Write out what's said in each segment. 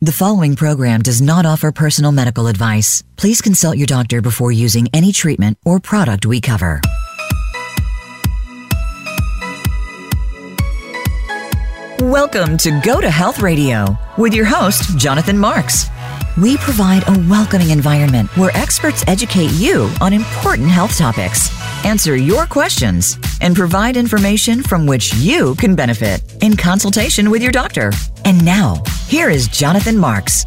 The following program does not offer personal medical advice. Please consult your doctor before using any treatment or product we cover. Welcome to Go to Health Radio with your host, Jonathan Marks. We provide a welcoming environment where experts educate you on important health topics, answer your questions, and provide information from which you can benefit in consultation with your doctor. And now, here is Jonathan Marks.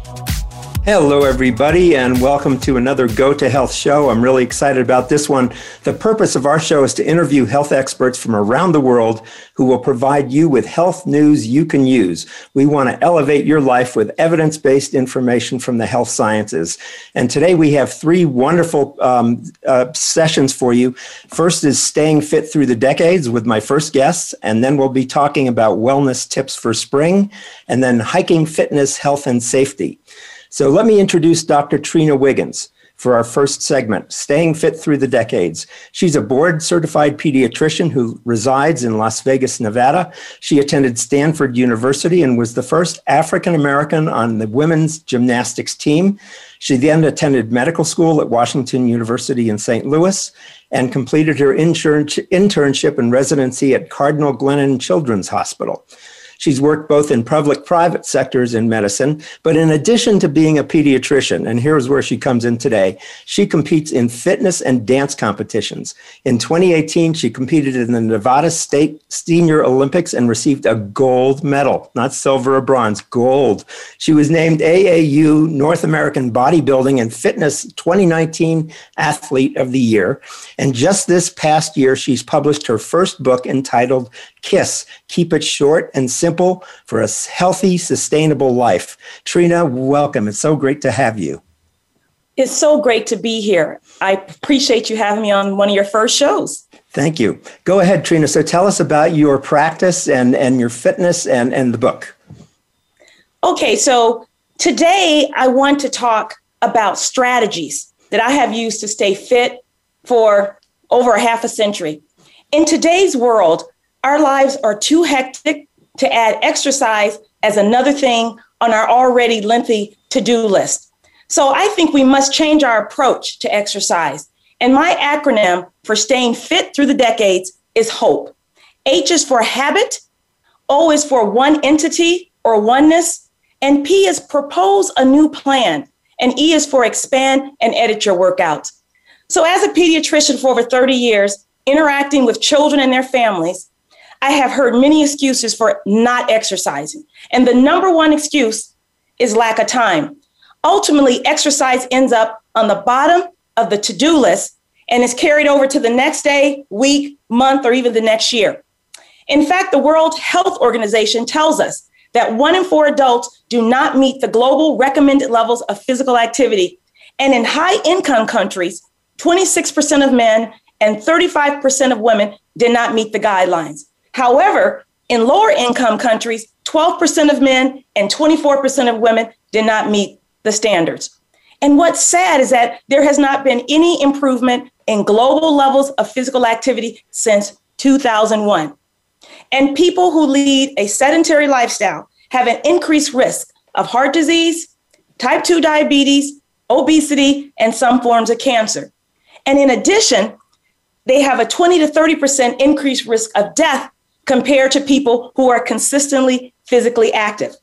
Hello, everybody, and welcome to another Go to Health show. I'm really excited about this one. The purpose of our show is to interview health experts from around the world who will provide you with health news you can use. We want to elevate your life with evidence based information from the health sciences. And today we have three wonderful um, uh, sessions for you. First is Staying Fit Through the Decades with my first guests, and then we'll be talking about wellness tips for spring, and then hiking, fitness, health, and safety. So let me introduce Dr. Trina Wiggins for our first segment, Staying Fit Through the Decades. She's a board certified pediatrician who resides in Las Vegas, Nevada. She attended Stanford University and was the first African American on the women's gymnastics team. She then attended medical school at Washington University in St. Louis and completed her internship and residency at Cardinal Glennon Children's Hospital. She's worked both in public private sectors in medicine, but in addition to being a pediatrician, and here's where she comes in today, she competes in fitness and dance competitions. In 2018, she competed in the Nevada State Senior Olympics and received a gold medal, not silver or bronze, gold. She was named AAU North American Bodybuilding and Fitness 2019 Athlete of the Year. And just this past year, she's published her first book entitled KISS Keep It Short and Simple for a Healthy, Sustainable Life. Trina, welcome. It's so great to have you. It's so great to be here. I appreciate you having me on one of your first shows. Thank you. Go ahead, Trina. So tell us about your practice and, and your fitness and, and the book. Okay, so today I want to talk about strategies that I have used to stay fit for over a half a century. In today's world, our lives are too hectic to add exercise as another thing on our already lengthy to do list. So I think we must change our approach to exercise. And my acronym for staying fit through the decades is HOPE. H is for habit, O is for one entity or oneness, and P is propose a new plan, and E is for expand and edit your workouts. So, as a pediatrician for over 30 years, interacting with children and their families, I have heard many excuses for not exercising. And the number one excuse is lack of time. Ultimately, exercise ends up on the bottom of the to do list and is carried over to the next day, week, month, or even the next year. In fact, the World Health Organization tells us that one in four adults do not meet the global recommended levels of physical activity. And in high income countries, 26% of men and 35% of women did not meet the guidelines. However, in lower income countries, 12% of men and 24% of women did not meet the standards. And what's sad is that there has not been any improvement in global levels of physical activity since 2001. And people who lead a sedentary lifestyle have an increased risk of heart disease, type 2 diabetes, obesity, and some forms of cancer. And in addition, they have a 20 to 30% increased risk of death compared to people who are consistently physically active.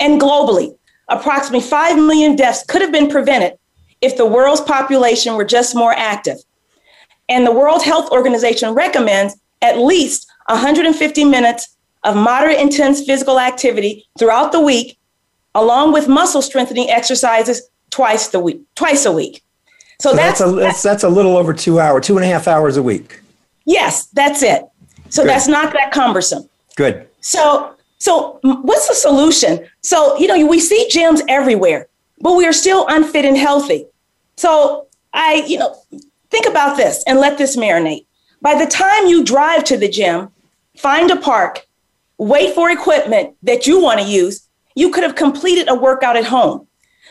And globally, approximately 5 million deaths could have been prevented if the world's population were just more active. And the World Health Organization recommends at least 150 minutes of moderate intense physical activity throughout the week, along with muscle strengthening exercises twice the week, twice a week. So, so that's, that's, a, that's, that's a little over two hours, two and a half hours a week. Yes, that's it. So Good. that's not that cumbersome. Good. So, so what's the solution? So, you know, we see gyms everywhere, but we are still unfit and healthy. So I, you know, think about this and let this marinate. By the time you drive to the gym, find a park, wait for equipment that you want to use, you could have completed a workout at home,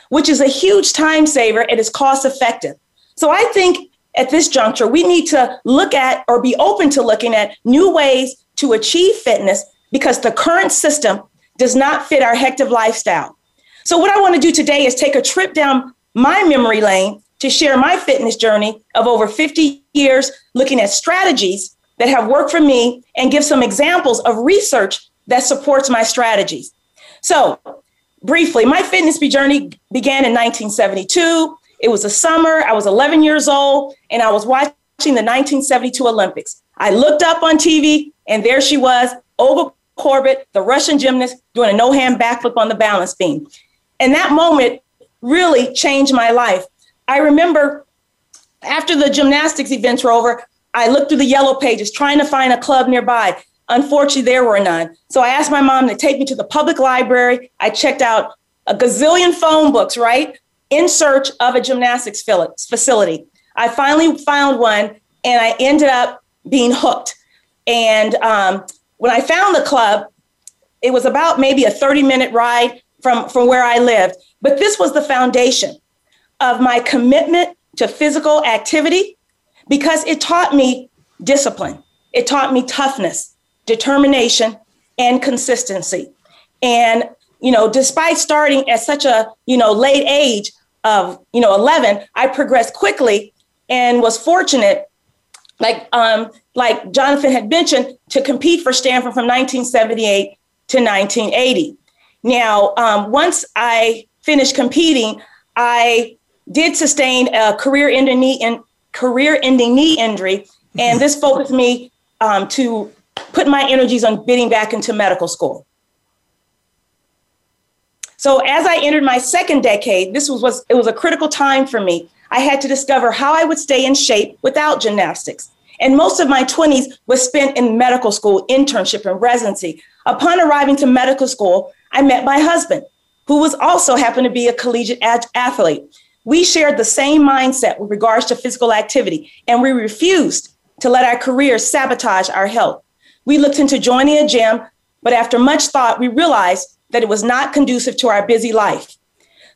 which is a huge time saver and is cost effective. So I think at this juncture, we need to look at or be open to looking at new ways to achieve fitness because the current system does not fit our hectic lifestyle. So, what I want to do today is take a trip down my memory lane to share my fitness journey of over 50 years looking at strategies that have worked for me and give some examples of research that supports my strategies. So, briefly, my fitness journey began in 1972. It was a summer, I was 11 years old, and I was watching the 1972 Olympics. I looked up on TV, and there she was, Olga Korbut, the Russian gymnast, doing a no hand backflip on the balance beam. And that moment really changed my life. I remember after the gymnastics events were over, I looked through the yellow pages trying to find a club nearby. Unfortunately, there were none. So I asked my mom to take me to the public library. I checked out a gazillion phone books, right, in search of a gymnastics facility. I finally found one and I ended up being hooked. And um, when I found the club, it was about maybe a 30 minute ride from, from where I lived. But this was the foundation of my commitment to physical activity because it taught me discipline, it taught me toughness, determination, and consistency. And, you know, despite starting at such a, you know, late age of, you know, 11, I progressed quickly and was fortunate like um, like Jonathan had mentioned, to compete for Stanford from 1978 to 1980. Now, um, once I finished competing, I did sustain a career-ending knee in, career-ending knee injury, and this focused me um, to put my energies on bidding back into medical school. So as I entered my second decade, this was, was it was a critical time for me. I had to discover how I would stay in shape without gymnastics. And most of my 20s was spent in medical school, internship, and residency. Upon arriving to medical school, I met my husband, who was also happened to be a collegiate athlete. We shared the same mindset with regards to physical activity, and we refused to let our careers sabotage our health. We looked into joining a gym, but after much thought, we realized that it was not conducive to our busy life.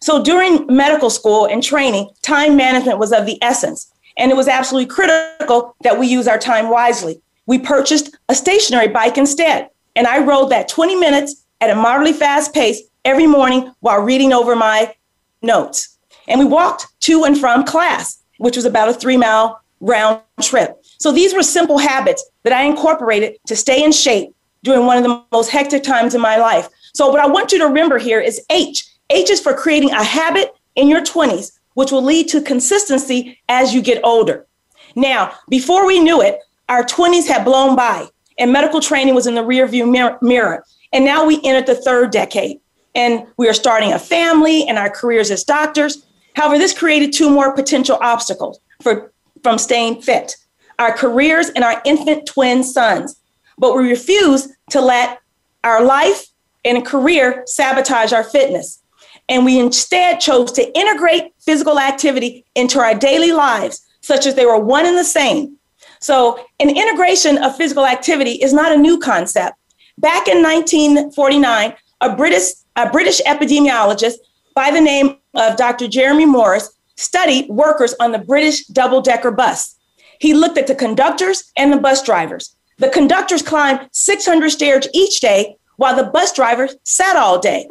So during medical school and training, time management was of the essence. And it was absolutely critical that we use our time wisely. We purchased a stationary bike instead. And I rode that 20 minutes at a moderately fast pace every morning while reading over my notes. And we walked to and from class, which was about a three mile round trip. So these were simple habits that I incorporated to stay in shape during one of the most hectic times in my life. So, what I want you to remember here is H. H is for creating a habit in your 20s which will lead to consistency as you get older. Now, before we knew it, our 20s had blown by and medical training was in the rearview mirror. And now we entered the third decade and we are starting a family and our careers as doctors. However, this created two more potential obstacles for, from staying fit our careers and our infant twin sons. But we refuse to let our life and career sabotage our fitness. And we instead chose to integrate physical activity into our daily lives, such as they were one and the same. So, an integration of physical activity is not a new concept. Back in 1949, a British, a British epidemiologist by the name of Dr. Jeremy Morris studied workers on the British double decker bus. He looked at the conductors and the bus drivers. The conductors climbed 600 stairs each day while the bus drivers sat all day.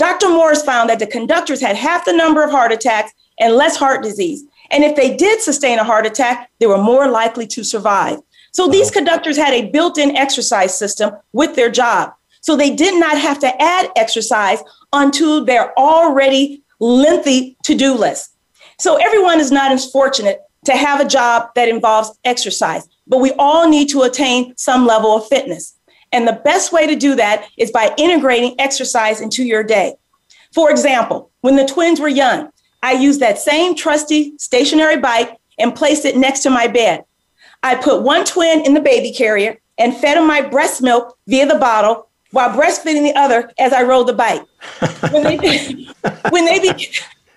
Dr. Morris found that the conductors had half the number of heart attacks and less heart disease. And if they did sustain a heart attack, they were more likely to survive. So these conductors had a built in exercise system with their job. So they did not have to add exercise onto their already lengthy to do list. So everyone is not as fortunate to have a job that involves exercise, but we all need to attain some level of fitness. And the best way to do that is by integrating exercise into your day. For example, when the twins were young, I used that same trusty stationary bike and placed it next to my bed. I put one twin in the baby carrier and fed him my breast milk via the bottle while breastfeeding the other as I rode the bike. When they, when they be,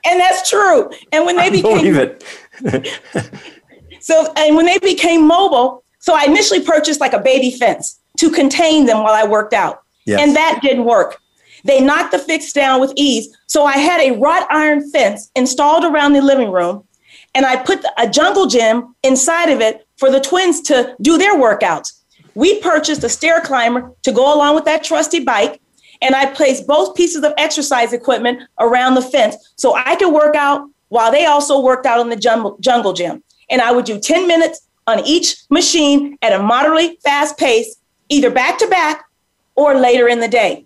and that's true. And when they became, believe it. so, and when they became mobile, so I initially purchased like a baby fence to contain them while I worked out. Yes. And that didn't work. They knocked the fix down with ease. So I had a wrought iron fence installed around the living room, and I put a jungle gym inside of it for the twins to do their workouts. We purchased a stair climber to go along with that trusty bike, and I placed both pieces of exercise equipment around the fence so I could work out while they also worked out in the jungle, jungle gym. And I would do 10 minutes on each machine at a moderately fast pace, either back to back or later in the day.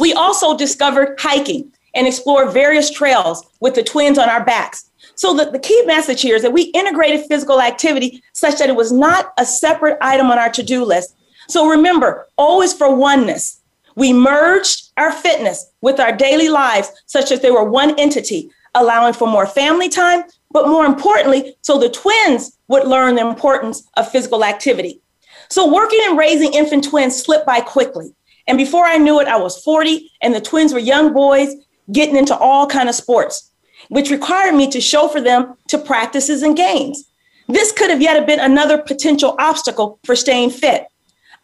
We also discovered hiking and explored various trails with the twins on our backs. So the, the key message here is that we integrated physical activity such that it was not a separate item on our to-do list. So remember, always for oneness. We merged our fitness with our daily lives such that they were one entity, allowing for more family time, but more importantly, so the twins would learn the importance of physical activity. So working and raising infant twins slipped by quickly. And before I knew it, I was 40 and the twins were young boys getting into all kind of sports, which required me to show for them to practices and games. This could have yet have been another potential obstacle for staying fit.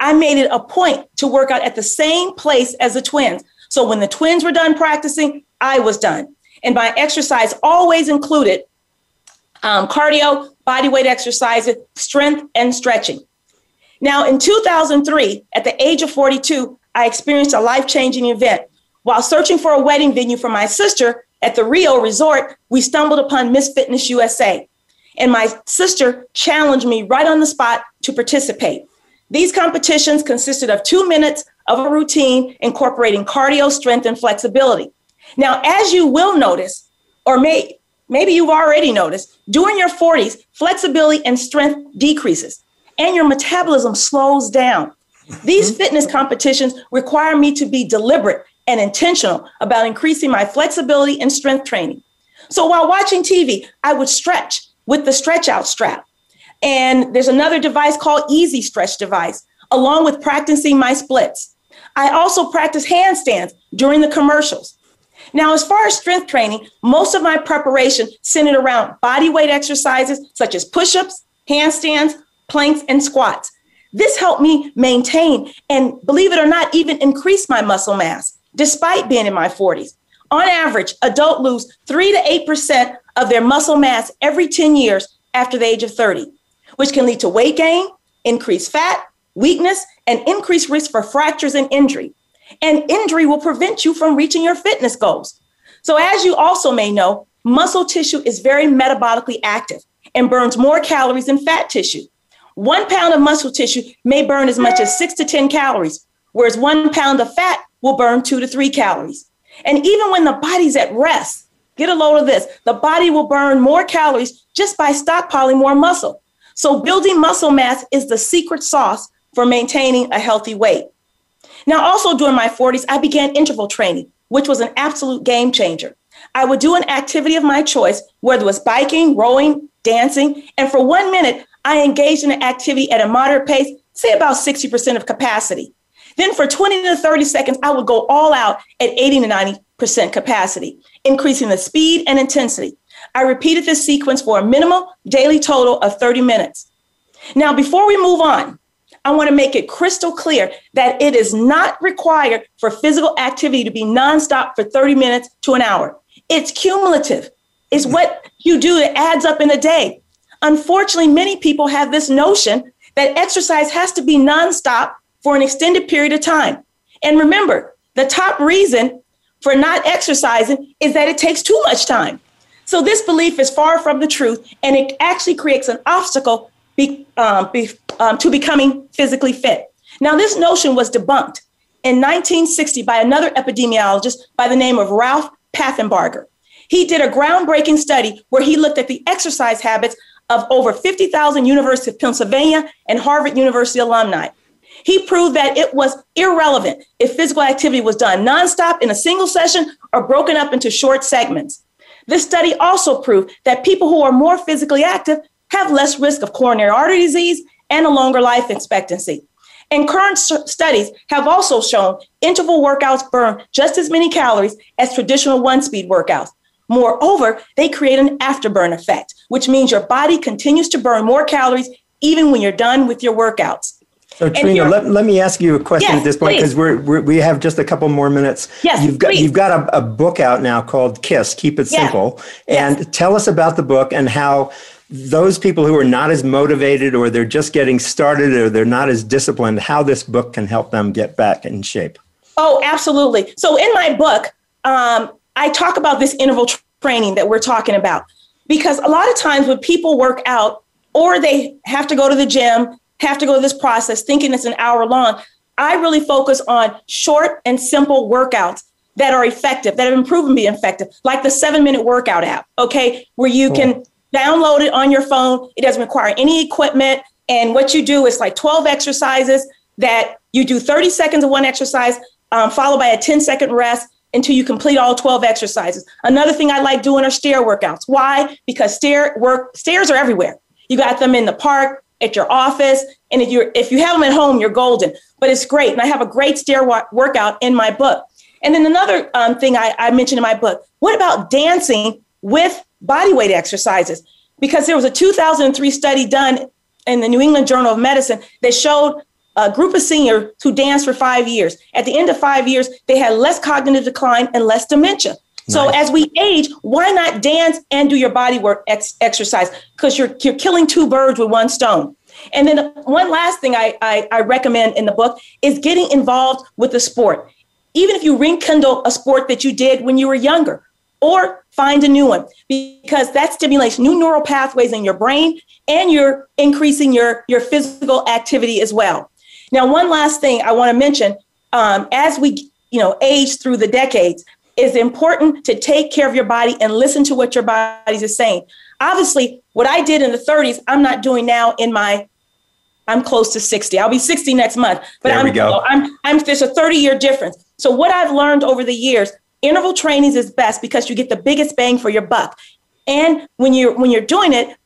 I made it a point to work out at the same place as the twins. So when the twins were done practicing, I was done. And my exercise always included um, cardio, body weight exercises, strength, and stretching. Now, in 2003, at the age of 42, I experienced a life changing event. While searching for a wedding venue for my sister at the Rio Resort, we stumbled upon Miss Fitness USA. And my sister challenged me right on the spot to participate. These competitions consisted of two minutes of a routine incorporating cardio, strength, and flexibility. Now, as you will notice, or may, maybe you've already noticed, during your 40s, flexibility and strength decreases and your metabolism slows down. These mm-hmm. fitness competitions require me to be deliberate and intentional about increasing my flexibility and strength training. So while watching TV, I would stretch with the stretch out strap. And there's another device called Easy Stretch device, along with practicing my splits. I also practice handstands during the commercials. Now, as far as strength training, most of my preparation centered around body weight exercises such as push ups, handstands, planks, and squats. This helped me maintain and, believe it or not, even increase my muscle mass despite being in my 40s. On average, adults lose 3 to 8% of their muscle mass every 10 years after the age of 30, which can lead to weight gain, increased fat, weakness, and increased risk for fractures and injury. And injury will prevent you from reaching your fitness goals. So, as you also may know, muscle tissue is very metabolically active and burns more calories than fat tissue. One pound of muscle tissue may burn as much as six to 10 calories, whereas one pound of fat will burn two to three calories. And even when the body's at rest, get a load of this, the body will burn more calories just by stockpiling more muscle. So, building muscle mass is the secret sauce for maintaining a healthy weight. Now, also during my 40s, I began interval training, which was an absolute game changer. I would do an activity of my choice, whether it was biking, rowing, dancing, and for one minute, I engaged in an activity at a moderate pace, say about 60% of capacity. Then for 20 to 30 seconds, I would go all out at 80 to 90% capacity, increasing the speed and intensity. I repeated this sequence for a minimal daily total of 30 minutes. Now, before we move on, I want to make it crystal clear that it is not required for physical activity to be nonstop for 30 minutes to an hour. It's cumulative. It's what you do that adds up in a day. Unfortunately, many people have this notion that exercise has to be nonstop for an extended period of time. And remember, the top reason for not exercising is that it takes too much time. So this belief is far from the truth, and it actually creates an obstacle be, um, be, um, to becoming physically fit. Now, this notion was debunked in 1960 by another epidemiologist by the name of Ralph Paffenbarger. He did a groundbreaking study where he looked at the exercise habits of over 50,000 University of Pennsylvania and Harvard University alumni. He proved that it was irrelevant if physical activity was done nonstop in a single session or broken up into short segments. This study also proved that people who are more physically active have less risk of coronary artery disease and a longer life expectancy. And current studies have also shown interval workouts burn just as many calories as traditional one speed workouts. Moreover, they create an afterburn effect, which means your body continues to burn more calories even when you're done with your workouts. So Trina, let, let me ask you a question yes, at this point because we're, we're, we have just a couple more minutes. Yes, you've got please. you've got a, a, book out now called Kiss, Keep It Simple, and yes. tell us about the book and how those people who are not as motivated or they're just getting started or they're not as disciplined, how this book can help them get back in shape. Oh, absolutely. So in my book, um, I talk about this interval training that we're talking about because a lot of times when people work out or they have to go to the gym, have to go to this process thinking it's an hour long, I really focus on short and simple workouts that are effective, that have been proven to be effective, like the seven minute workout app, okay, where you cool. can download it on your phone. It doesn't require any equipment. And what you do is like 12 exercises that you do 30 seconds of one exercise, um, followed by a 10 second rest until you complete all 12 exercises. Another thing I like doing are stair workouts. Why? Because stair work stairs are everywhere. You got them in the park, at your office, and if you if you have them at home, you're golden. But it's great, and I have a great stair wa- workout in my book. And then another um, thing I, I mentioned in my book: what about dancing with body weight exercises? Because there was a 2003 study done in the New England Journal of Medicine that showed a group of seniors who danced for five years. At the end of five years, they had less cognitive decline and less dementia. Nice. So as we age, why not dance and do your body work ex- exercise? Because you're you're killing two birds with one stone. And then one last thing I, I, I recommend in the book is getting involved with the sport. Even if you rekindle a sport that you did when you were younger, or find a new one, because that stimulates new neural pathways in your brain and you're increasing your, your physical activity as well. Now, one last thing I want to mention um, as we you know age through the decades it's important to take care of your body and listen to what your body is saying. Obviously, what I did in the 30s, I'm not doing now in my I'm close to 60. I'll be 60 next month. But there I'm, we go. I'm, I'm, there's a 30 year difference. So what I've learned over the years, interval trainings is best because you get the biggest bang for your buck. And when you're when you're doing it,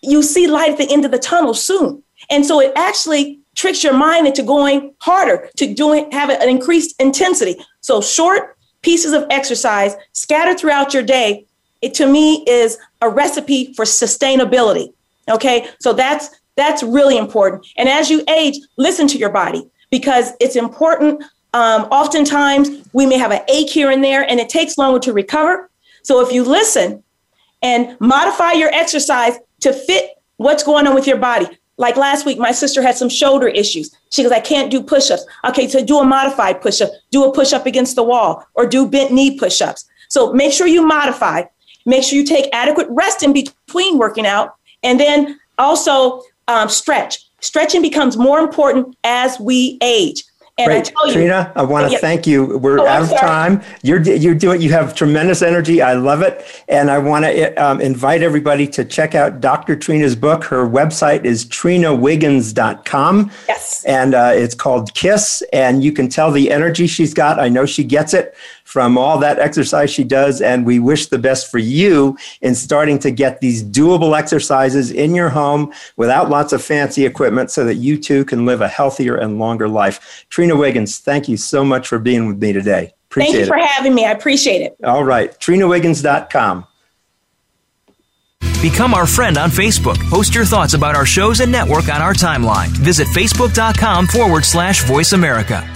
you see light at the end of the tunnel soon. And so it actually tricks your mind into going harder, to doing have an increased intensity. So short pieces of exercise scattered throughout your day, it to me is a recipe for sustainability. Okay, so that's that's really important. And as you age, listen to your body because it's important. Um, oftentimes, we may have an ache here and there, and it takes longer to recover. So if you listen and modify your exercise to fit what's going on with your body, like last week, my sister had some shoulder issues. She goes, I can't do push ups. Okay, so do a modified push up, do a push up against the wall, or do bent knee push ups. So make sure you modify, make sure you take adequate rest in between working out, and then also um, stretch. Stretching becomes more important as we age. And Great. I tell you, Trina, I want to yeah. thank you. We're oh, out of time. You're you're doing. You have tremendous energy. I love it, and I want to um, invite everybody to check out Dr. Trina's book. Her website is trinawiggins.com. Yes, and uh, it's called Kiss, and you can tell the energy she's got. I know she gets it from all that exercise she does. And we wish the best for you in starting to get these doable exercises in your home without lots of fancy equipment so that you too can live a healthier and longer life. Trina Wiggins, thank you so much for being with me today. Appreciate thank you it. for having me. I appreciate it. All right. TrinaWiggins.com. Become our friend on Facebook. Post your thoughts about our shows and network on our timeline. Visit facebook.com forward slash voice America.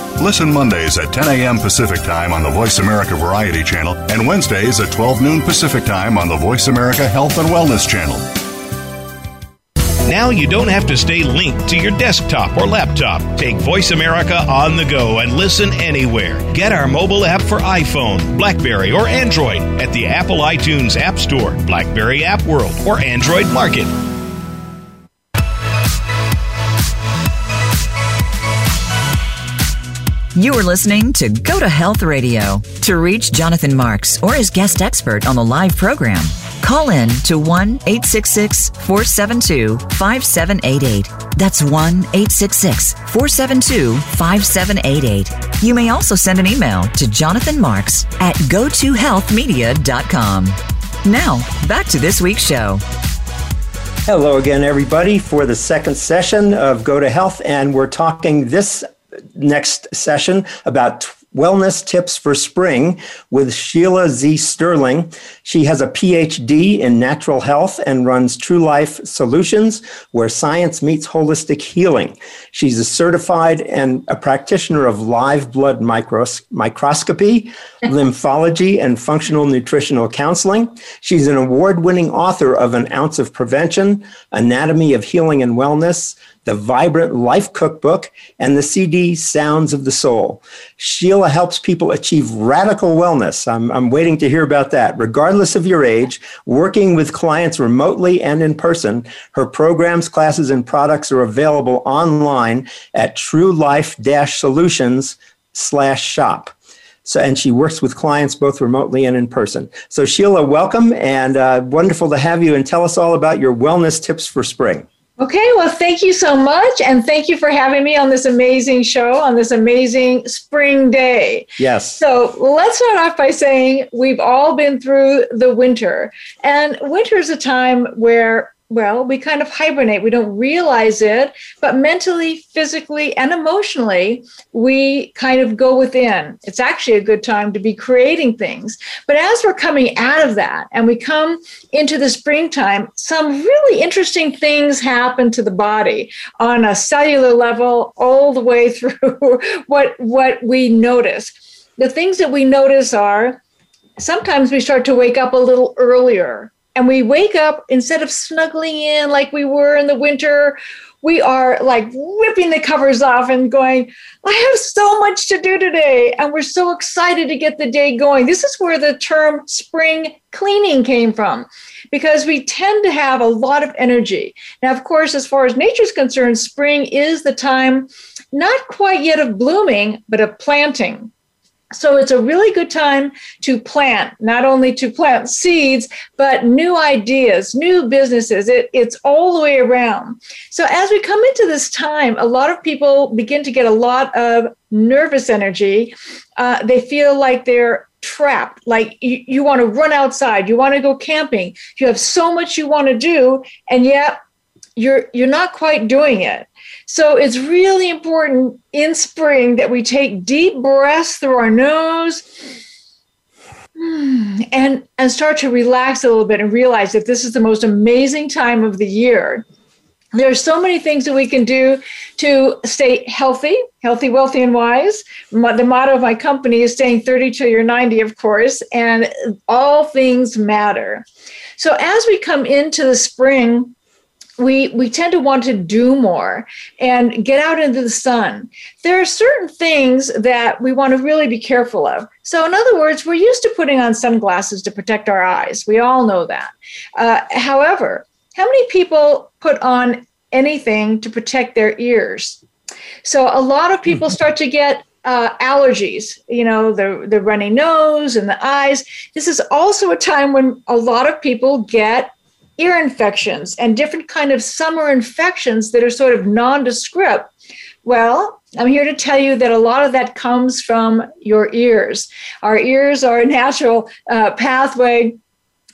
Listen Mondays at 10 a.m. Pacific Time on the Voice America Variety Channel and Wednesdays at 12 noon Pacific Time on the Voice America Health and Wellness Channel. Now you don't have to stay linked to your desktop or laptop. Take Voice America on the go and listen anywhere. Get our mobile app for iPhone, Blackberry, or Android at the Apple iTunes App Store, Blackberry App World, or Android Market. You are listening to Go to Health Radio. To reach Jonathan Marks or his guest expert on the live program, call in to 1 866 472 5788. That's 1 866 472 5788. You may also send an email to Jonathan Marks at gotohealthmedia.com. Now, back to this week's show. Hello again, everybody, for the second session of Go to Health. And we're talking this next session about wellness tips for spring with Sheila Z. Sterling. She has a PhD in natural health and runs True Life Solutions, where science meets holistic healing. She's a certified and a practitioner of live blood micros- microscopy, lymphology, and functional nutritional counseling. She's an award winning author of An Ounce of Prevention, Anatomy of Healing and Wellness, the Vibrant Life Cookbook, and the CD Sounds of the Soul. Sheila helps people achieve radical wellness. I'm, I'm waiting to hear about that. Regardless of your age, working with clients remotely and in person, her programs, classes, and products are available online at truelife-solutions slash shop. So, and she works with clients both remotely and in person. So, Sheila, welcome and uh, wonderful to have you. And tell us all about your wellness tips for spring. Okay, well, thank you so much. And thank you for having me on this amazing show on this amazing spring day. Yes. So let's start off by saying we've all been through the winter. And winter is a time where well, we kind of hibernate. We don't realize it, but mentally, physically, and emotionally, we kind of go within. It's actually a good time to be creating things. But as we're coming out of that and we come into the springtime, some really interesting things happen to the body on a cellular level, all the way through what, what we notice. The things that we notice are sometimes we start to wake up a little earlier and we wake up instead of snuggling in like we were in the winter we are like ripping the covers off and going i have so much to do today and we're so excited to get the day going. This is where the term spring cleaning came from because we tend to have a lot of energy. Now of course as far as nature's concerned spring is the time not quite yet of blooming but of planting so it's a really good time to plant, not only to plant seeds, but new ideas, new businesses. It, it's all the way around. So as we come into this time, a lot of people begin to get a lot of nervous energy. Uh, they feel like they're trapped, like you, you want to run outside, you want to go camping, you have so much you want to do, and yet you're you're not quite doing it. So it's really important in spring that we take deep breaths through our nose and and start to relax a little bit and realize that this is the most amazing time of the year. There are so many things that we can do to stay healthy, healthy, wealthy, and wise. The motto of my company is staying 30 till you're 90, of course, and all things matter. So as we come into the spring, we we tend to want to do more and get out into the sun. There are certain things that we want to really be careful of. So in other words we're used to putting on sunglasses to protect our eyes. We all know that. Uh, however how many people put on anything to protect their ears? So a lot of people start to get uh, allergies, you know, the, the runny nose and the eyes. This is also a time when a lot of people get ear infections and different kind of summer infections that are sort of nondescript. Well i'm here to tell you that a lot of that comes from your ears. Our ears are a natural uh, pathway.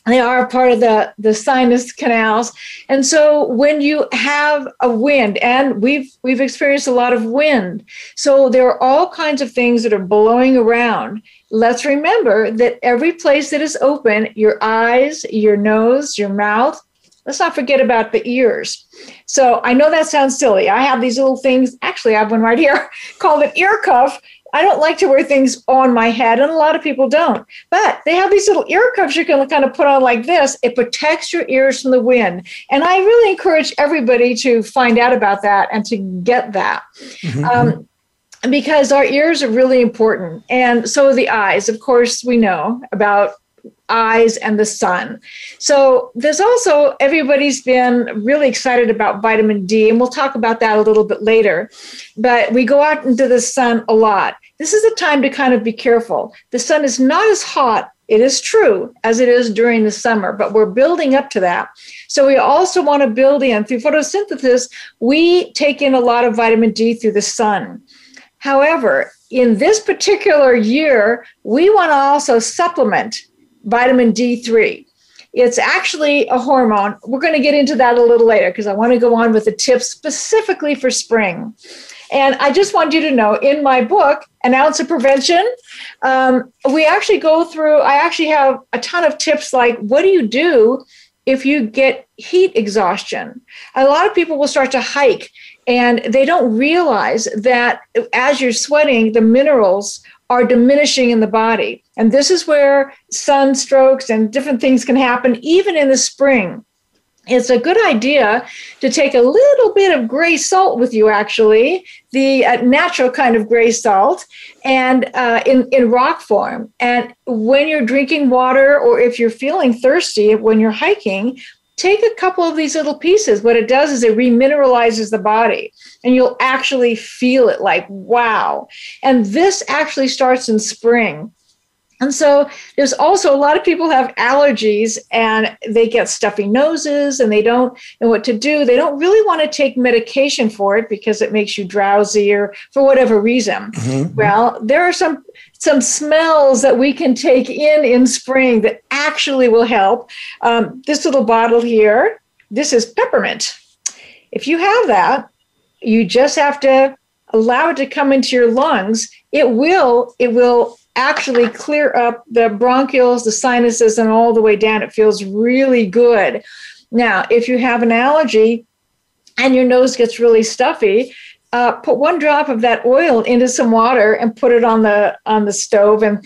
They are part of the, the sinus canals. And so when you have a wind and we've we've experienced a lot of wind so there are all kinds of things that are blowing around let's remember that every place that is open your eyes your nose your mouth let's not forget about the ears. So I know that sounds silly. I have these little things. Actually, I have one right here called an ear cuff. I don't like to wear things on my head, and a lot of people don't. But they have these little ear cuffs you can kind of put on like this. It protects your ears from the wind. And I really encourage everybody to find out about that and to get that. Mm-hmm. Um, because our ears are really important. And so the eyes. Of course, we know about eyes and the sun. So there's also everybody's been really excited about vitamin D, and we'll talk about that a little bit later. But we go out into the sun a lot. This is a time to kind of be careful. The sun is not as hot. It is true as it is during the summer, but we're building up to that. So we also want to build in through photosynthesis, we take in a lot of vitamin D through the sun. However, in this particular year, we want to also supplement vitamin D3. It's actually a hormone. We're going to get into that a little later because I want to go on with the tips specifically for spring. And I just want you to know in my book, An Ounce of Prevention, um, we actually go through, I actually have a ton of tips like what do you do if you get heat exhaustion? A lot of people will start to hike and they don't realize that as you're sweating, the minerals are diminishing in the body. And this is where sunstrokes and different things can happen, even in the spring. It's a good idea to take a little bit of gray salt with you, actually, the uh, natural kind of gray salt, and uh, in, in rock form. And when you're drinking water or if you're feeling thirsty when you're hiking, take a couple of these little pieces. What it does is it remineralizes the body and you'll actually feel it like, wow. And this actually starts in spring. And so there's also a lot of people have allergies and they get stuffy noses and they don't know what to do. They don't really want to take medication for it because it makes you drowsy or for whatever reason. Mm-hmm. Well, there are some some smells that we can take in in spring that actually will help. Um, this little bottle here, this is peppermint. If you have that, you just have to allow it to come into your lungs. It will it will actually clear up the bronchioles, the sinuses, and all the way down. It feels really good. Now, if you have an allergy and your nose gets really stuffy, uh, put one drop of that oil into some water and put it on the on the stove and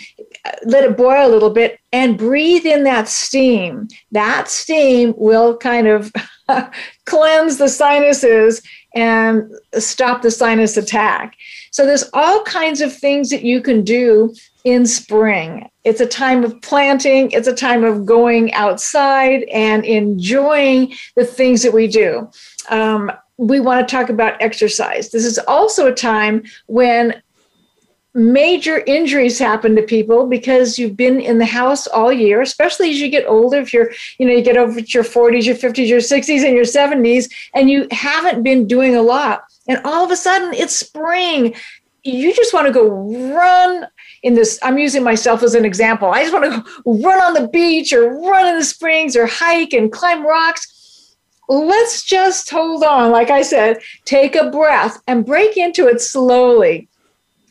let it boil a little bit and breathe in that steam. That steam will kind of cleanse the sinuses and stop the sinus attack. So there's all kinds of things that you can do in spring. It's a time of planting, it's a time of going outside and enjoying the things that we do. Um, we want to talk about exercise. This is also a time when major injuries happen to people because you've been in the house all year especially as you get older if you're you know you get over your 40s your 50s your 60s and your 70s and you haven't been doing a lot and all of a sudden it's spring you just want to go run in this i'm using myself as an example i just want to run on the beach or run in the springs or hike and climb rocks. Let's just hold on like i said take a breath and break into it slowly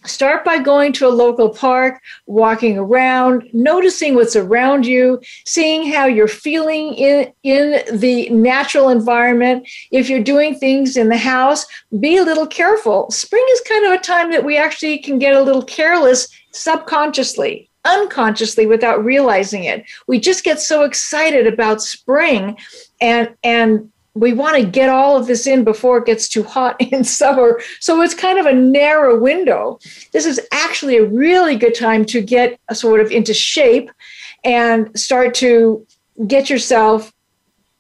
Start by going to a local park, walking around, noticing what's around you, seeing how you're feeling in, in the natural environment. If you're doing things in the house, be a little careful. Spring is kind of a time that we actually can get a little careless subconsciously, unconsciously without realizing it. We just get so excited about spring and and we want to get all of this in before it gets too hot in summer. So it's kind of a narrow window. This is actually a really good time to get sort of into shape and start to get yourself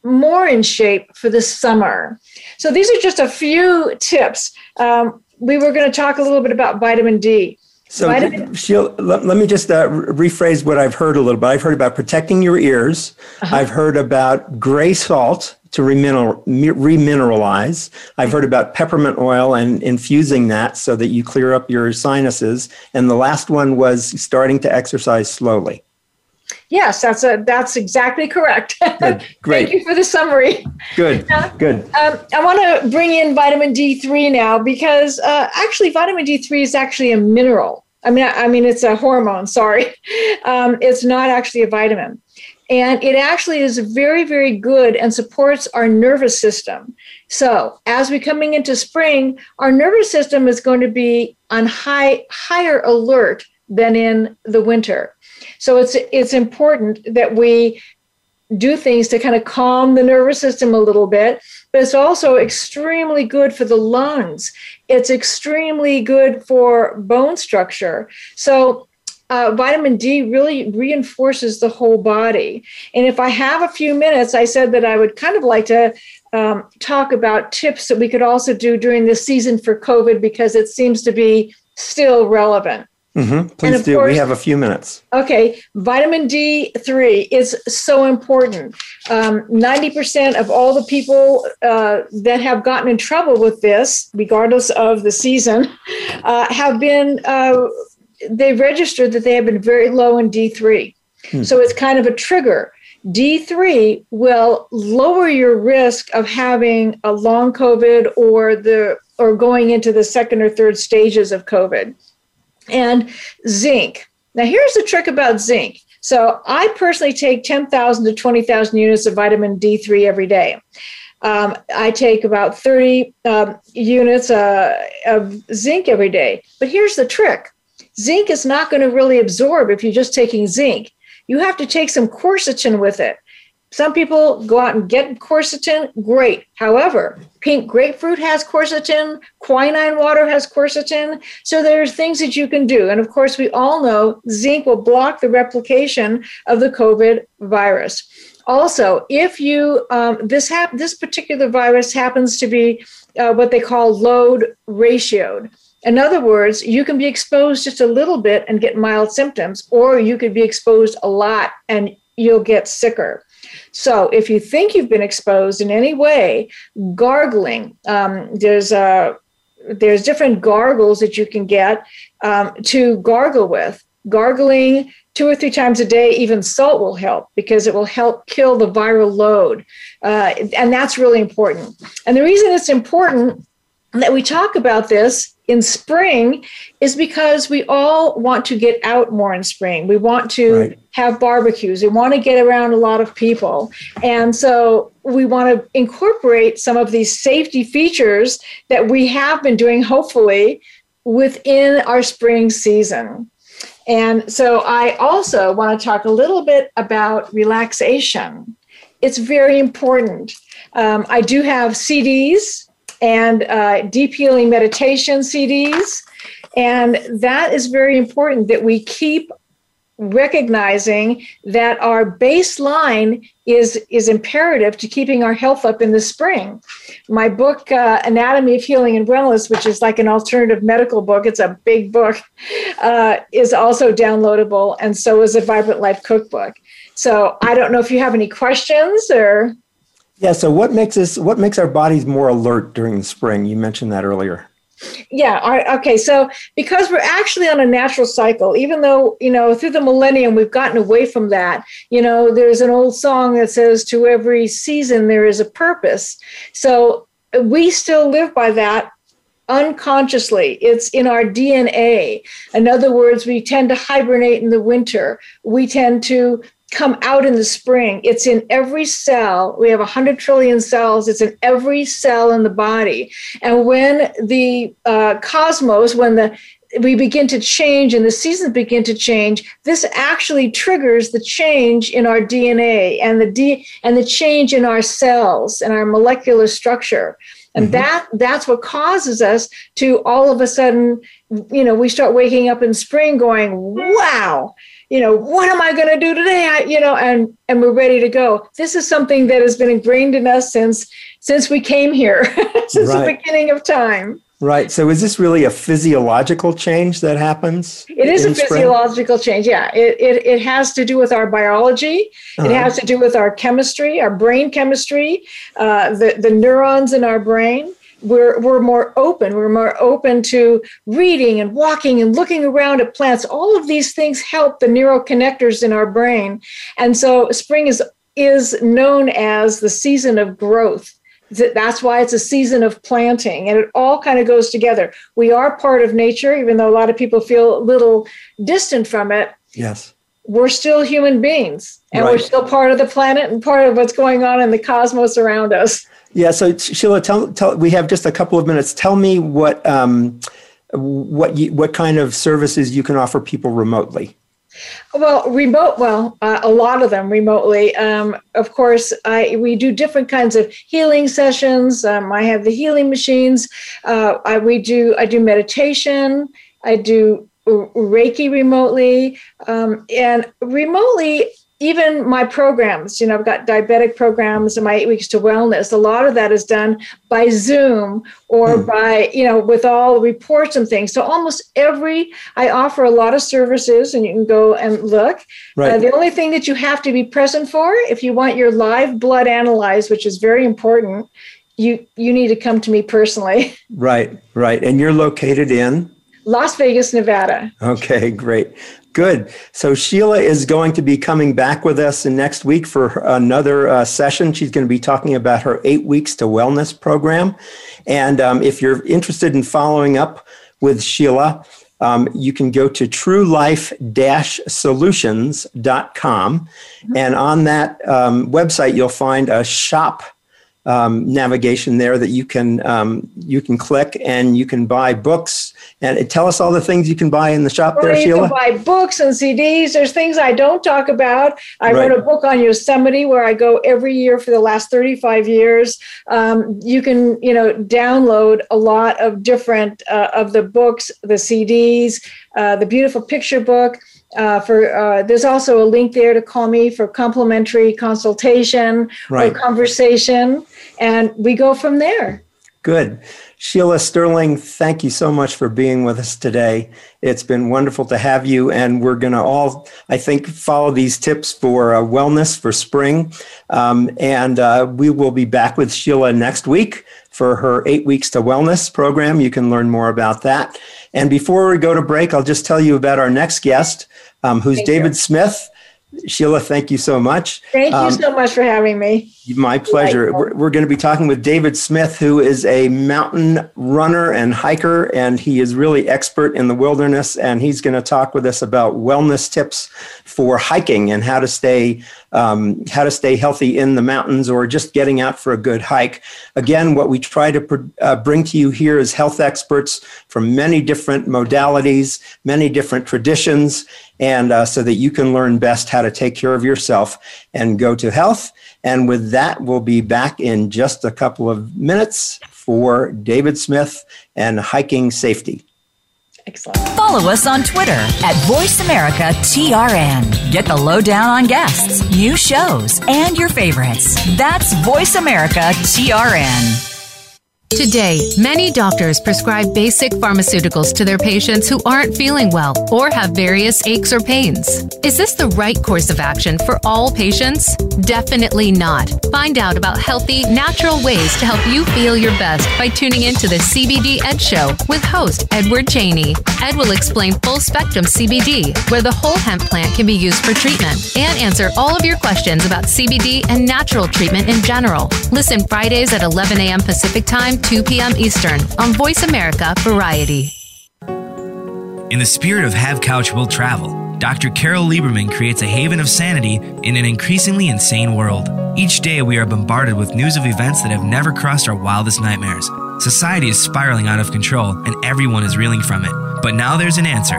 more in shape for the summer. So these are just a few tips. Um, we were going to talk a little bit about vitamin D. So, Sheila, let, let, me just uh, rephrase what I've heard a little bit. I've heard about protecting your ears. Uh-huh. I've heard about gray salt to remineral, remineralize. I've heard about peppermint oil and infusing that so that you clear up your sinuses. And the last one was starting to exercise slowly. Yes, that's a, that's exactly correct. Good. Great. Thank you for the summary. Good. Uh, Good. Um, I want to bring in vitamin D3 now because uh, actually vitamin D3 is actually a mineral. I mean, I, I mean it's a hormone. Sorry, um, it's not actually a vitamin. And it actually is very, very good and supports our nervous system. So, as we're coming into spring, our nervous system is going to be on high, higher alert than in the winter. So, it's, it's important that we do things to kind of calm the nervous system a little bit, but it's also extremely good for the lungs. It's extremely good for bone structure. So, uh, vitamin D really reinforces the whole body. And if I have a few minutes, I said that I would kind of like to um, talk about tips that we could also do during this season for COVID because it seems to be still relevant. Mm-hmm. Please do. Course, we have a few minutes. Okay. Vitamin D3 is so important. Um, 90% of all the people uh, that have gotten in trouble with this, regardless of the season, uh, have been, uh, they've registered that they have been very low in D3. Hmm. So it's kind of a trigger. D3 will lower your risk of having a long COVID or the or going into the second or third stages of COVID and zinc. Now, here's the trick about zinc. So, I personally take 10,000 to 20,000 units of vitamin D3 every day. Um, I take about 30 um, units uh, of zinc every day. But here's the trick zinc is not going to really absorb if you're just taking zinc. You have to take some quercetin with it. Some people go out and get quercetin, great. However, pink grapefruit has quercetin, quinine water has quercetin. So there's things that you can do. And of course, we all know zinc will block the replication of the COVID virus. Also, if you um, this hap- this particular virus happens to be uh, what they call load ratioed. In other words, you can be exposed just a little bit and get mild symptoms, or you could be exposed a lot and you'll get sicker. So if you think you've been exposed in any way, gargling, um, there's a there's different gargles that you can get um, to gargle with. Gargling two or three times a day, even salt will help because it will help kill the viral load. Uh, and that's really important. And the reason it's important that we talk about this in spring is because we all want to get out more in spring. We want to right. have barbecues. We want to get around a lot of people. And so we want to incorporate some of these safety features that we have been doing, hopefully, within our spring season. And so I also want to talk a little bit about relaxation. It's very important. Um, I do have CDs and uh, deep healing meditation CDs. And that is very important that we keep recognizing that our baseline is is imperative to keeping our health up in the spring. My book, uh, Anatomy of Healing and Wellness, which is like an alternative medical book, it's a big book, uh, is also downloadable, and so is a Vibrant Life cookbook. So I don't know if you have any questions or. Yeah. So what makes us what makes our bodies more alert during the spring? You mentioned that earlier. Yeah. Okay. So because we're actually on a natural cycle, even though you know through the millennium we've gotten away from that. You know, there's an old song that says, "To every season there is a purpose." So we still live by that unconsciously. It's in our DNA. In other words, we tend to hibernate in the winter. We tend to come out in the spring. It's in every cell. We have 100 trillion cells. It's in every cell in the body. And when the uh, cosmos, when the we begin to change and the seasons begin to change this actually triggers the change in our dna and the d and the change in our cells and our molecular structure and mm-hmm. that that's what causes us to all of a sudden you know we start waking up in spring going wow you know, what am I going to do today? I, you know, and and we're ready to go. This is something that has been ingrained in us since since we came here, since right. the beginning of time. Right. So is this really a physiological change that happens? It is a physiological change. Yeah. It, it, it has to do with our biology. Uh-huh. It has to do with our chemistry, our brain chemistry, uh, the, the neurons in our brain we're, we're more open. We're more open to reading and walking and looking around at plants. All of these things help the neuroconnectors in our brain. And so spring is, is known as the season of growth. That's why it's a season of planting, and it all kind of goes together. We are part of nature, even though a lot of people feel a little distant from it. Yes we're still human beings and Right. we're still part of the planet and part of what's going on in the cosmos around us. Yeah. So Sheila, tell, tell we have just a couple of minutes. Tell me what um, what you, what kind of services you can offer people remotely. Well, remote. Well, uh, a lot of them remotely. Um, of course, I we do different kinds of healing sessions. Um, I have the healing machines. Uh, I we do. I do meditation. I do Reiki remotely, um, and remotely. Even my programs, you know, I've got diabetic programs and my eight weeks to wellness. A lot of that is done by Zoom or by, you know, with all reports and things. So almost every, I offer a lot of services and you can go and look. Right. Uh, the only thing that you have to be present for, if you want your live blood analyzed, which is very important, you you need to come to me personally. Right. Right. And you're located in. Las Vegas, Nevada. Okay, great. Good. So Sheila is going to be coming back with us in next week for another uh, session. She's going to be talking about her eight weeks to wellness program. And um, if you're interested in following up with Sheila, um, you can go to truelife-solutions.com. And on that um, website, you'll find a shop um, navigation there that you can um, you can click and you can buy books and tell us all the things you can buy in the shop Or there, you Sheila. can buy books and CDs. There's things I don't talk about. I Right. wrote a book on Yosemite where I go every year for the last 35 years. Um, you can, you know, download a lot of different uh, of the books, the CDs, uh, the beautiful picture book. Uh, for uh, there's also a link there to call me for complimentary consultation Right. or conversation, and we go from there. Good. Sheila Sterling, thank you so much for being with us today. It's been wonderful to have you, and we're going to all, I think, follow these tips for uh, wellness for spring. Um, and uh, we will be back with Sheila next week for her eight weeks to wellness program. You can learn more about that. And before we go to break, I'll just tell you about our next guest, um, who's Thank you. David Smith. Sheila, thank you so much. Thank you Um, so much for having me. My pleasure. We're, we're going to be talking with David Smith, who is a mountain runner and hiker, and he is really expert in the wilderness. And he's going to talk with us about wellness tips for hiking and how to stay um, how to stay healthy in the mountains or just getting out for a good hike. Again, what we try to pr- uh, bring to you here is health experts from many different modalities, many different traditions, and uh, so that you can learn best how to take care of yourself and go to health. And with that, we'll be back in just a couple of minutes for David Smith and hiking safety. Excellent. Follow us on Twitter at VoiceAmericaTRN. Get the lowdown on guests, new shows, and your favorites. That's VoiceAmericaTRN. Today, many doctors prescribe basic pharmaceuticals to their patients who aren't feeling well or have various aches or pains. Is this the right course of action for all patients? Definitely not. Find out about healthy, natural ways to help you feel your best by tuning into the CBD Ed Show with host Edward Cheney. Ed will explain full spectrum CBD, where the whole hemp plant can be used for treatment, and answer all of your questions about CBD and natural treatment in general. Listen Fridays at 11 a.m. Pacific Time, 2 p.m. Eastern on Voice America Variety. In the spirit of Have Couch Will Travel, Dr. Carole Lieberman creates a haven of sanity in an increasingly insane world. Each day, we are bombarded with news of events that have never crossed our wildest nightmares. Society is spiraling out of control, and everyone is reeling from it. But now there's an answer.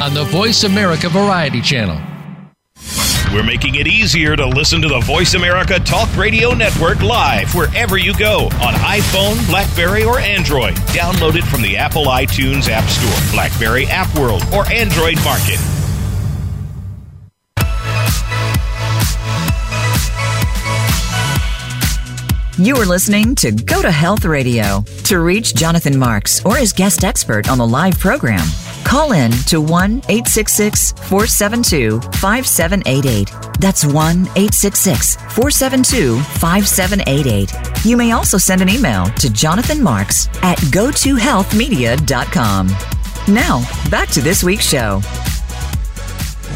on the Voice America Variety Channel. We're making it easier to listen to the Voice America Talk Radio Network live wherever you go on iPhone, Blackberry, or Android. Download it from the Apple iTunes App Store, Blackberry App World, or Android Market. You are listening to Go to Health Radio. To reach Jonathan Marks or his guest expert on the live program, call in to 1 866 472 5788. That's 1 866 472 5788. You may also send an email to Jonathan Marks at gotohealthmedia.com. Now, back to this week's show.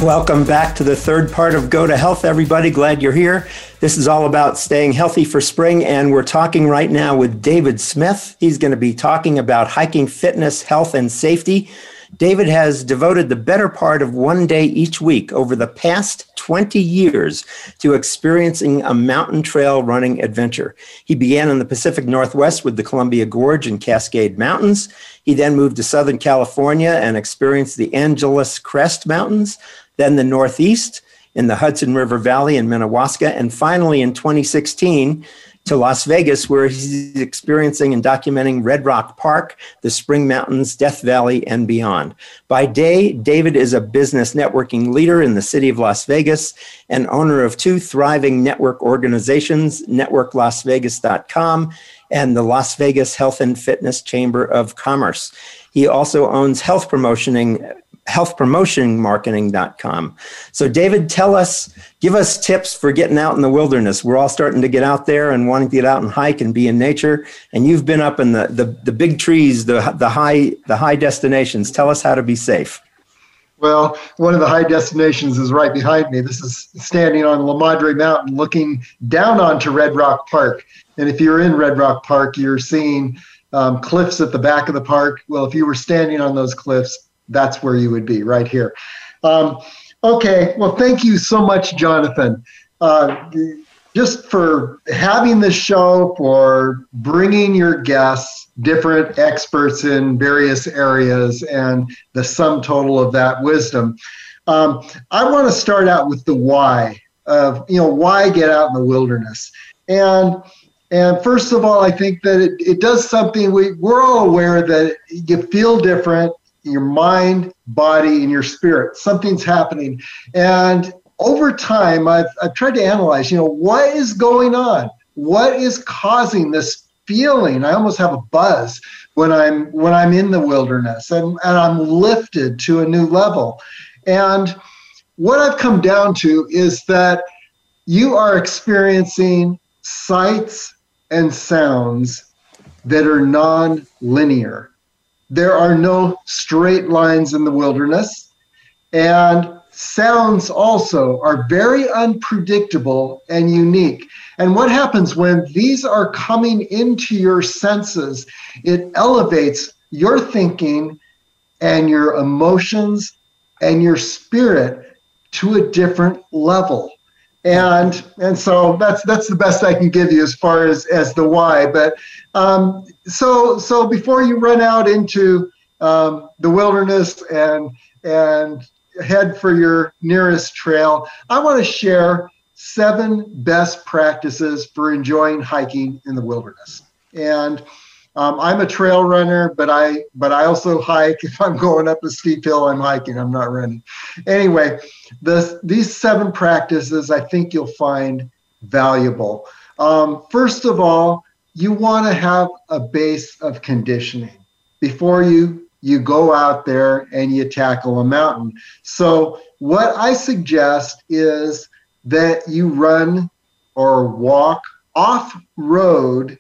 Welcome back to the third part of Go to Health, everybody. Glad you're here. This is all about staying healthy for spring, and we're talking right now with David Smith. He's going to be talking about hiking fitness, health, and safety. David has devoted the better part of one day each week over the past 20 years to experiencing a mountain trail running adventure. He began in the Pacific Northwest with the Columbia Gorge and Cascade Mountains. He then moved to Southern California and experienced the Angeles Crest Mountains, then the Northeast in the Hudson River Valley in Minnewaska, and finally in 2016 to Las Vegas, where he's experiencing and documenting Red Rock Park, the Spring Mountains, Death Valley, and beyond. By day, David is a business networking leader in the city of Las Vegas and owner of two thriving network organizations, networklasvegas.com and the Las Vegas Health and Fitness Chamber of Commerce. He also owns health promotioning healthpromotionmarketing.com. So, David, tell us, give us tips for getting out in the wilderness. We're all starting to get out there and wanting to get out and hike and be in nature. And you've been up in the, the, the big trees, the, the, high, the high destinations. Tell us how to be safe. Well, one of the high destinations is right behind me. This is standing on La Madre Mountain looking down onto Red Rock Park. And if you're in Red Rock Park, you're seeing um, cliffs at the back of the park. Well, if you were standing on those cliffs, that's where you would be right here. Um, okay, well, thank you so much, Jonathan. Uh, just for having this show, for bringing your guests, different experts in various areas, and the sum total of that wisdom. Um, I want to start out with the why of you know why get out in the wilderness, and and first of all, I think that it, it does something we we're all aware that you feel different, your mind, body, and your spirit. Something's happening. And over time, I've, I've tried to analyze, you know, what is going on? What is causing this feeling? I almost have a buzz when I'm when I'm in the wilderness and, and I'm lifted to a new level. And what I've come down to is that you are experiencing sights and sounds that are non-linear. There are no straight lines in the wilderness, and sounds also are very unpredictable and unique. And what happens when these are coming into your senses? It elevates your thinking and your emotions and your spirit to a different level and and so that's that's the best I can give you as far as as the why. But um, so so before you run out into um, the wilderness and and head for your nearest trail, I want to share seven best practices for enjoying hiking in the wilderness. And um, I'm a trail runner, but I but I also hike. If I'm going up a steep hill, I'm hiking. I'm not running. Anyway, the, these seven practices I think you'll find valuable. Um, first of all, you want to have a base of conditioning before you you go out there and you tackle a mountain. So what I suggest is that you run or walk off road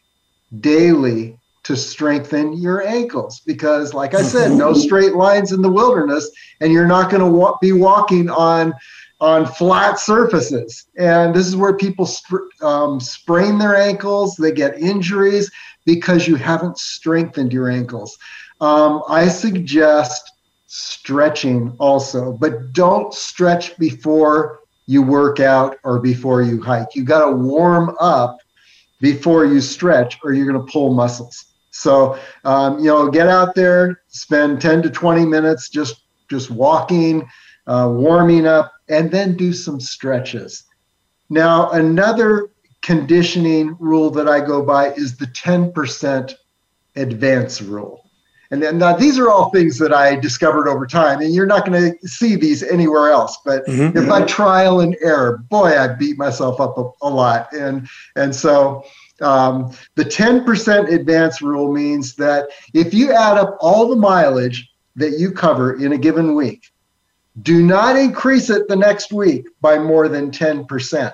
daily to strengthen your ankles. Because like i said no straight lines in the wilderness and you're not going to wa- be walking on on flat surfaces. And this is where people sp- um, sprain their ankles they get injuries because you haven't strengthened your ankles. Um, i suggest stretching also but don't stretch before you work out or before you hike. You got to warm up before you stretch or you're going to pull muscles so, um, you know, get out there, spend 10 to 20 minutes just just walking, uh, warming up and then do some stretches. Now, another conditioning rule that I go by is the 10% advance rule. And then now these are all things that I discovered over time, and you're not going to see these anywhere else. But mm-hmm. if I trial and error, boy, I beat myself up a, a lot. And and so um, the 10% advance rule means that if you add up all the mileage that you cover in a given week, do not increase it the next week by more than 10%.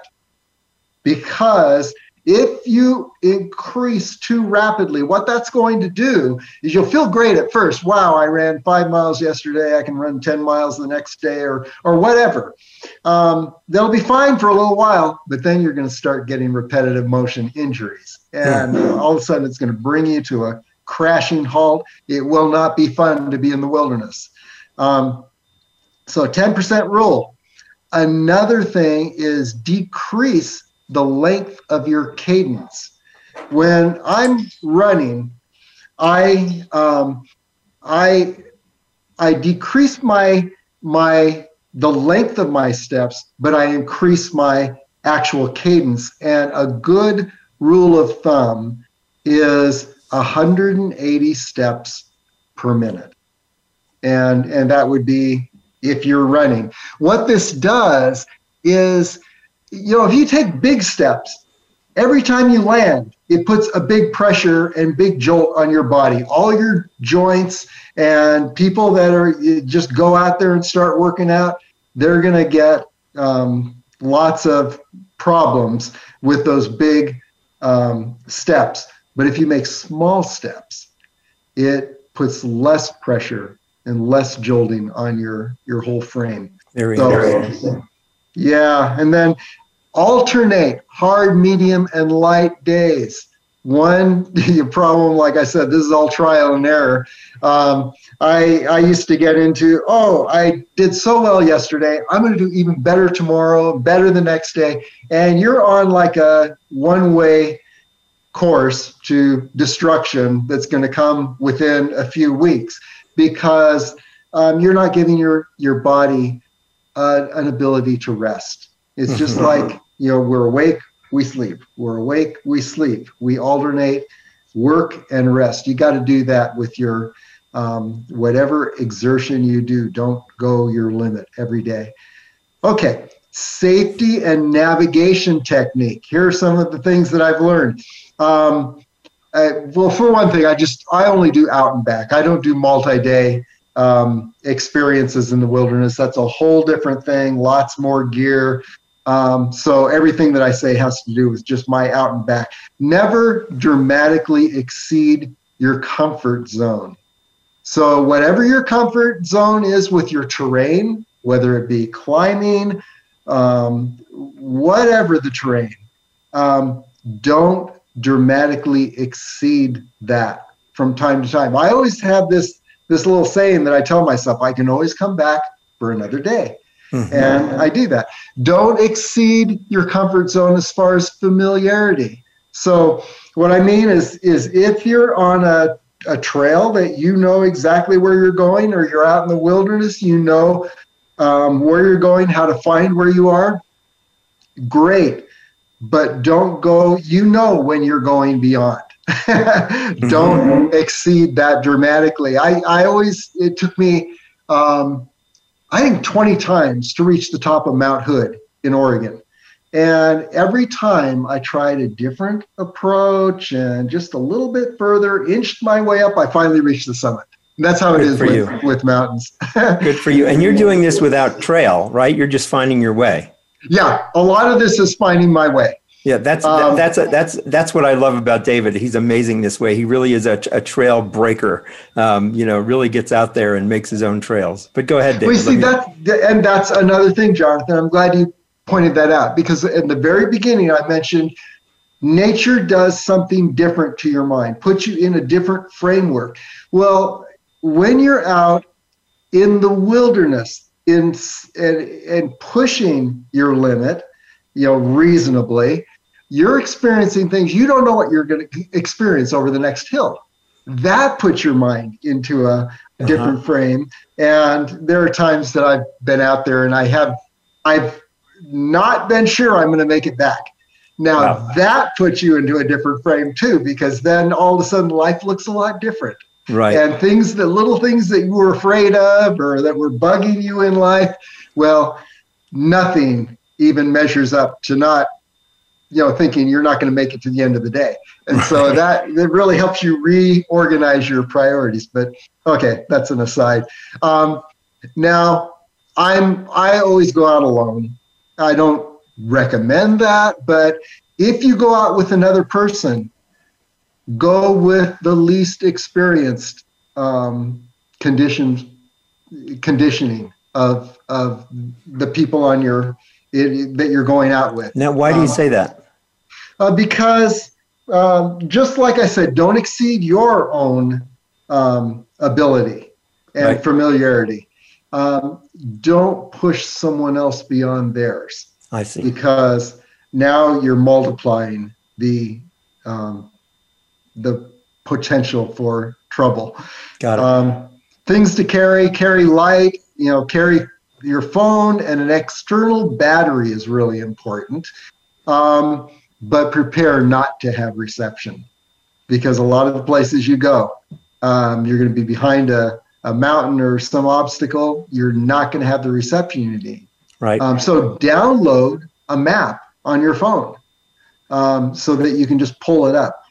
Because if you increase too rapidly, what that's going to do is you'll feel great at first. Wow, I ran five miles yesterday. I can run 10 miles the next day or, or whatever. Um, they'll be fine for a little while, but then you're going to start getting repetitive motion injuries. And all of a sudden, it's going to bring you to a crashing halt. It will not be fun to be in the wilderness. Um, so 10% rule. Another thing is decrease the length of your cadence. When I'm running, I um, I I decrease my my the length of my steps, but I increase my actual cadence. And a good rule of thumb is 180 steps per minute. And and that would be if you're running. What this does is, you know, if you take big steps, every time you land, it puts a big pressure and big jolt on your body. All your joints and people that are just go out there and start working out, they're going to get um, lots of problems with those big um, steps. But if you make small steps, it puts less pressure and less jolting on your your whole frame. Very so, interesting. Yeah, and then alternate hard, medium, and light days. One your problem, like I said, this is all trial and error. Um, I I used to get into, oh, I did so well yesterday. I'm going to do even better tomorrow, better the next day, and you're on like a one way course to destruction that's going to come within a few weeks because um, you're not giving your your body uh, an ability to rest. It's just like you know we're awake, we sleep. We're awake, we sleep. We alternate work and rest. You got to do that with your um, whatever exertion you do. Don't go your limit every day. Okay, safety and navigation technique. Here are some of the things that I've learned. Um, I, well, for one thing, I just I only do out and back. I don't do multi-day um, experiences in the wilderness. That's a whole different thing. Lots more gear. Um, so everything that I say has to do with just my out and back. Never dramatically exceed your comfort zone. So whatever your comfort zone is with your terrain, whether it be climbing, um, whatever the terrain, um, don't dramatically exceed that from time to time. I always have this this little saying that I tell myself I can always come back for another day. Mm-hmm. And I do that. Don't exceed your comfort zone as far as familiarity. So what I mean is is if you're on a, a trail that you know exactly where you're going or you're out in the wilderness, you know um, where you're going, how to find where you are, great but don't go, you know, when you're going beyond. don't mm-hmm. exceed that dramatically. I, I always, it took me, um, I think 20 times to reach the top of Mount Hood in Oregon. And every time I tried a different approach and just a little bit further, inched my way up, I finally reached the summit. And that's how Good it is with, with mountains. Good for you. And you're doing this without trail, right? You're just finding your way. Yeah, a lot of this is finding my way. Yeah, that's um, that's a, that's that's what I love about David. He's amazing this way. He really is a, a trail breaker. Um, you know, really gets out there and makes his own trails. But go ahead, David. We see that, and that's another thing, Jonathan. I'm glad you pointed that out because in the very beginning I mentioned nature does something different to your mind, puts you in a different framework. Well, when you're out in the wilderness, in and, and pushing your limit, you know, reasonably, you're experiencing things you don't know what you're going to experience over the next hill. That puts your mind into a different uh-huh. frame. And there are times that I've been out there and I have I've not been sure I'm going to make it back. Now wow. that puts you into a different frame too, because then all of a sudden life looks a lot different. Right. And things that little things that you were afraid of or that were bugging you in life, well, nothing even measures up to not, you know, thinking you're not going to make it to the end of the day. And so that it really helps you reorganize your priorities. But okay, that's an aside. Um, now, I'm I always go out alone. I don't recommend that, but if you go out with another person, go with the least experienced um, conditions conditioning of of the people on your it, that you're going out with. Now, why do you um, say that? Uh, because um, just like I said, don't exceed your own um, ability and right. familiarity. Um, don't push someone else beyond theirs. I see. Because now you're multiplying the um, the potential for trouble. Got it. Um, things to carry: carry light. You know, carry your phone and an external battery is really important. Um, but prepare not to have reception because a lot of the places you go, um, you're going to be behind a, a mountain or some obstacle. You're not going to have the reception you need. Right. Um, so download a map on your phone um, so that you can just pull it up.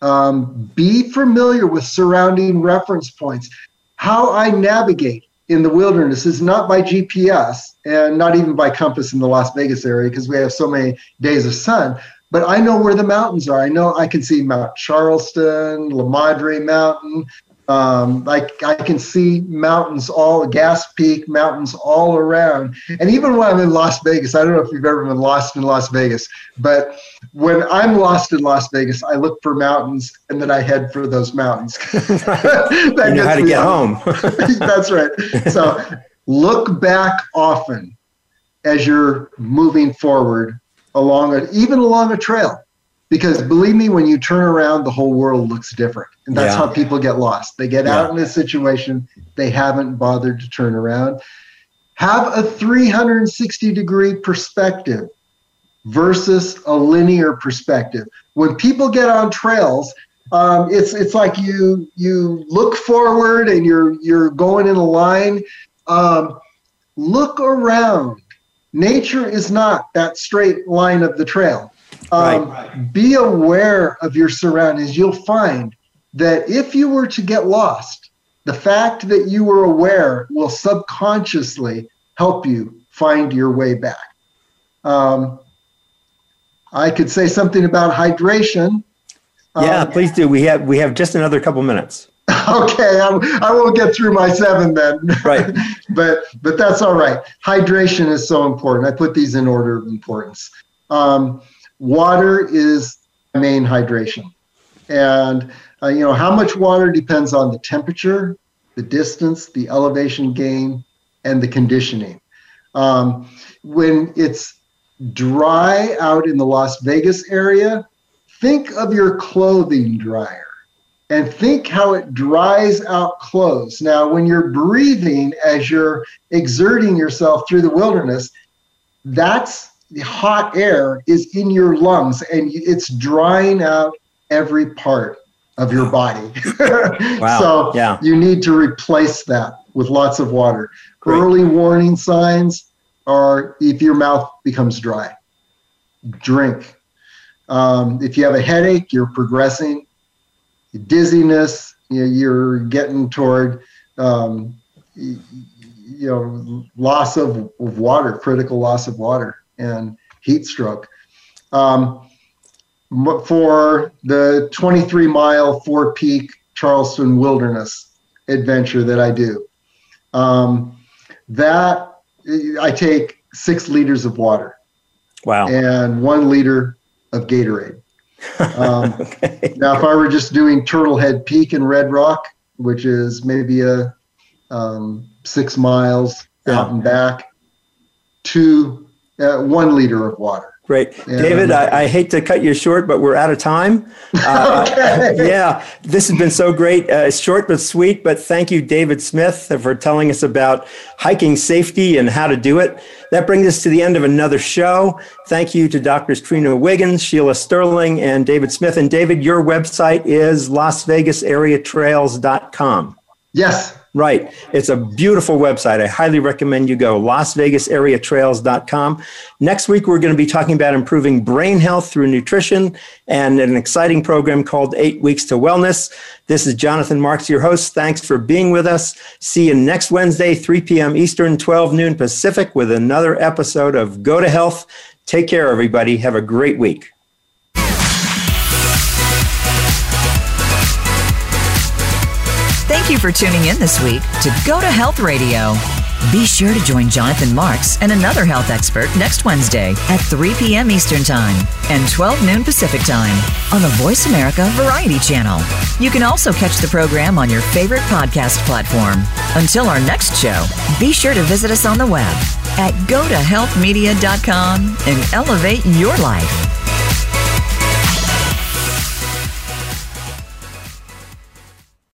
Um, be familiar with surrounding reference points. How I navigate in the wilderness is not by GPS and not even by compass in the Las Vegas area because we have so many days of sun. But I know where the mountains are. I know I can see Mount Charleston, La Madre Mountain, um, I, I can see mountains all, Gass Peak, mountains all around. And even when I'm in Las Vegas, I don't know if you've ever been lost in Las Vegas, but when I'm lost in Las Vegas, I look for mountains and then I head for those mountains. that you know how to get home. That's right. So look back often as you're moving forward along a, even along a trail. Because believe me when you turn around the whole world looks different. And that's yeah. how people get lost. They get yeah. out in a situation. They haven't bothered to turn around. Have a 360 degree perspective versus a linear perspective. When people get on trails um, it's it's like you you look forward and you're you're going in a line. Um, look around nature is not that straight line of the trail um, right. Be aware of your surroundings. You'll find that if you were to get lost, the fact that you were aware will subconsciously help you find your way back. Um, I could say something about hydration. Yeah, um, please do. We have we have just another couple minutes. Okay, I'm, I will not get through my seven then. Right. but but that's all right. Hydration is so important. I put these in order of importance. Um, water is main hydration. And, uh, you know, how much water depends on the temperature, the distance, the elevation gain, and the conditioning. Um, when it's dry out in the Las Vegas area, think of your clothing dryer and think how it dries out clothes. Now, when you're breathing as you're exerting yourself through the wilderness, that's the hot air is in your lungs and it's drying out every part of your body. wow. So yeah. you need to replace that with lots of water. Great. Early warning signs are if your mouth becomes dry, drink. Um, if you have a headache, you're progressing. Dizziness, you know, you're getting toward um, you know loss of, of water, critical loss of water and heat stroke. Um, for the 23 mile four peak Charleston wilderness adventure that I do, um, that I take six liters of water. Wow. And one liter of Gatorade. Um, okay. Now, if I were just doing Turtlehead Peak in Red Rock, which is maybe a um, six miles yeah. out and back, two uh, one liter of water. Great. Yeah, David, I, I, hate to cut you short, but we're out of time. Uh, okay. Yeah, this has been so great. Uh, short but sweet, but thank you, David Smith, for telling us about hiking safety and how to do it. That brings us to the end of another show. Thank you to Doctors Trina Wiggins, Sheila Sterling, and David Smith. And David, your website is lasvegasareatrails.com. Yes, Right. It's a beautiful website. I highly recommend you go, lasvegasareatrails.com. Next week, we're going to be talking about improving brain health through nutrition and an exciting program called Eight Weeks to Wellness. This is Jonathan Marks, your host. Thanks for being with us. See you next Wednesday, 3 p.m. Eastern, 12 noon Pacific, with another episode of Go to Health. Take care, everybody. Have a great week. Thank you for tuning in this week to Go to Health Radio. Be sure to join Jonathan Marks and another health expert next Wednesday at 3 p.m. Eastern Time and 12 noon Pacific Time on the Voice America Variety Channel. You can also catch the program on your favorite podcast platform. Until our next show, be sure to visit us on the web at gotohealthmedia.com and elevate your life.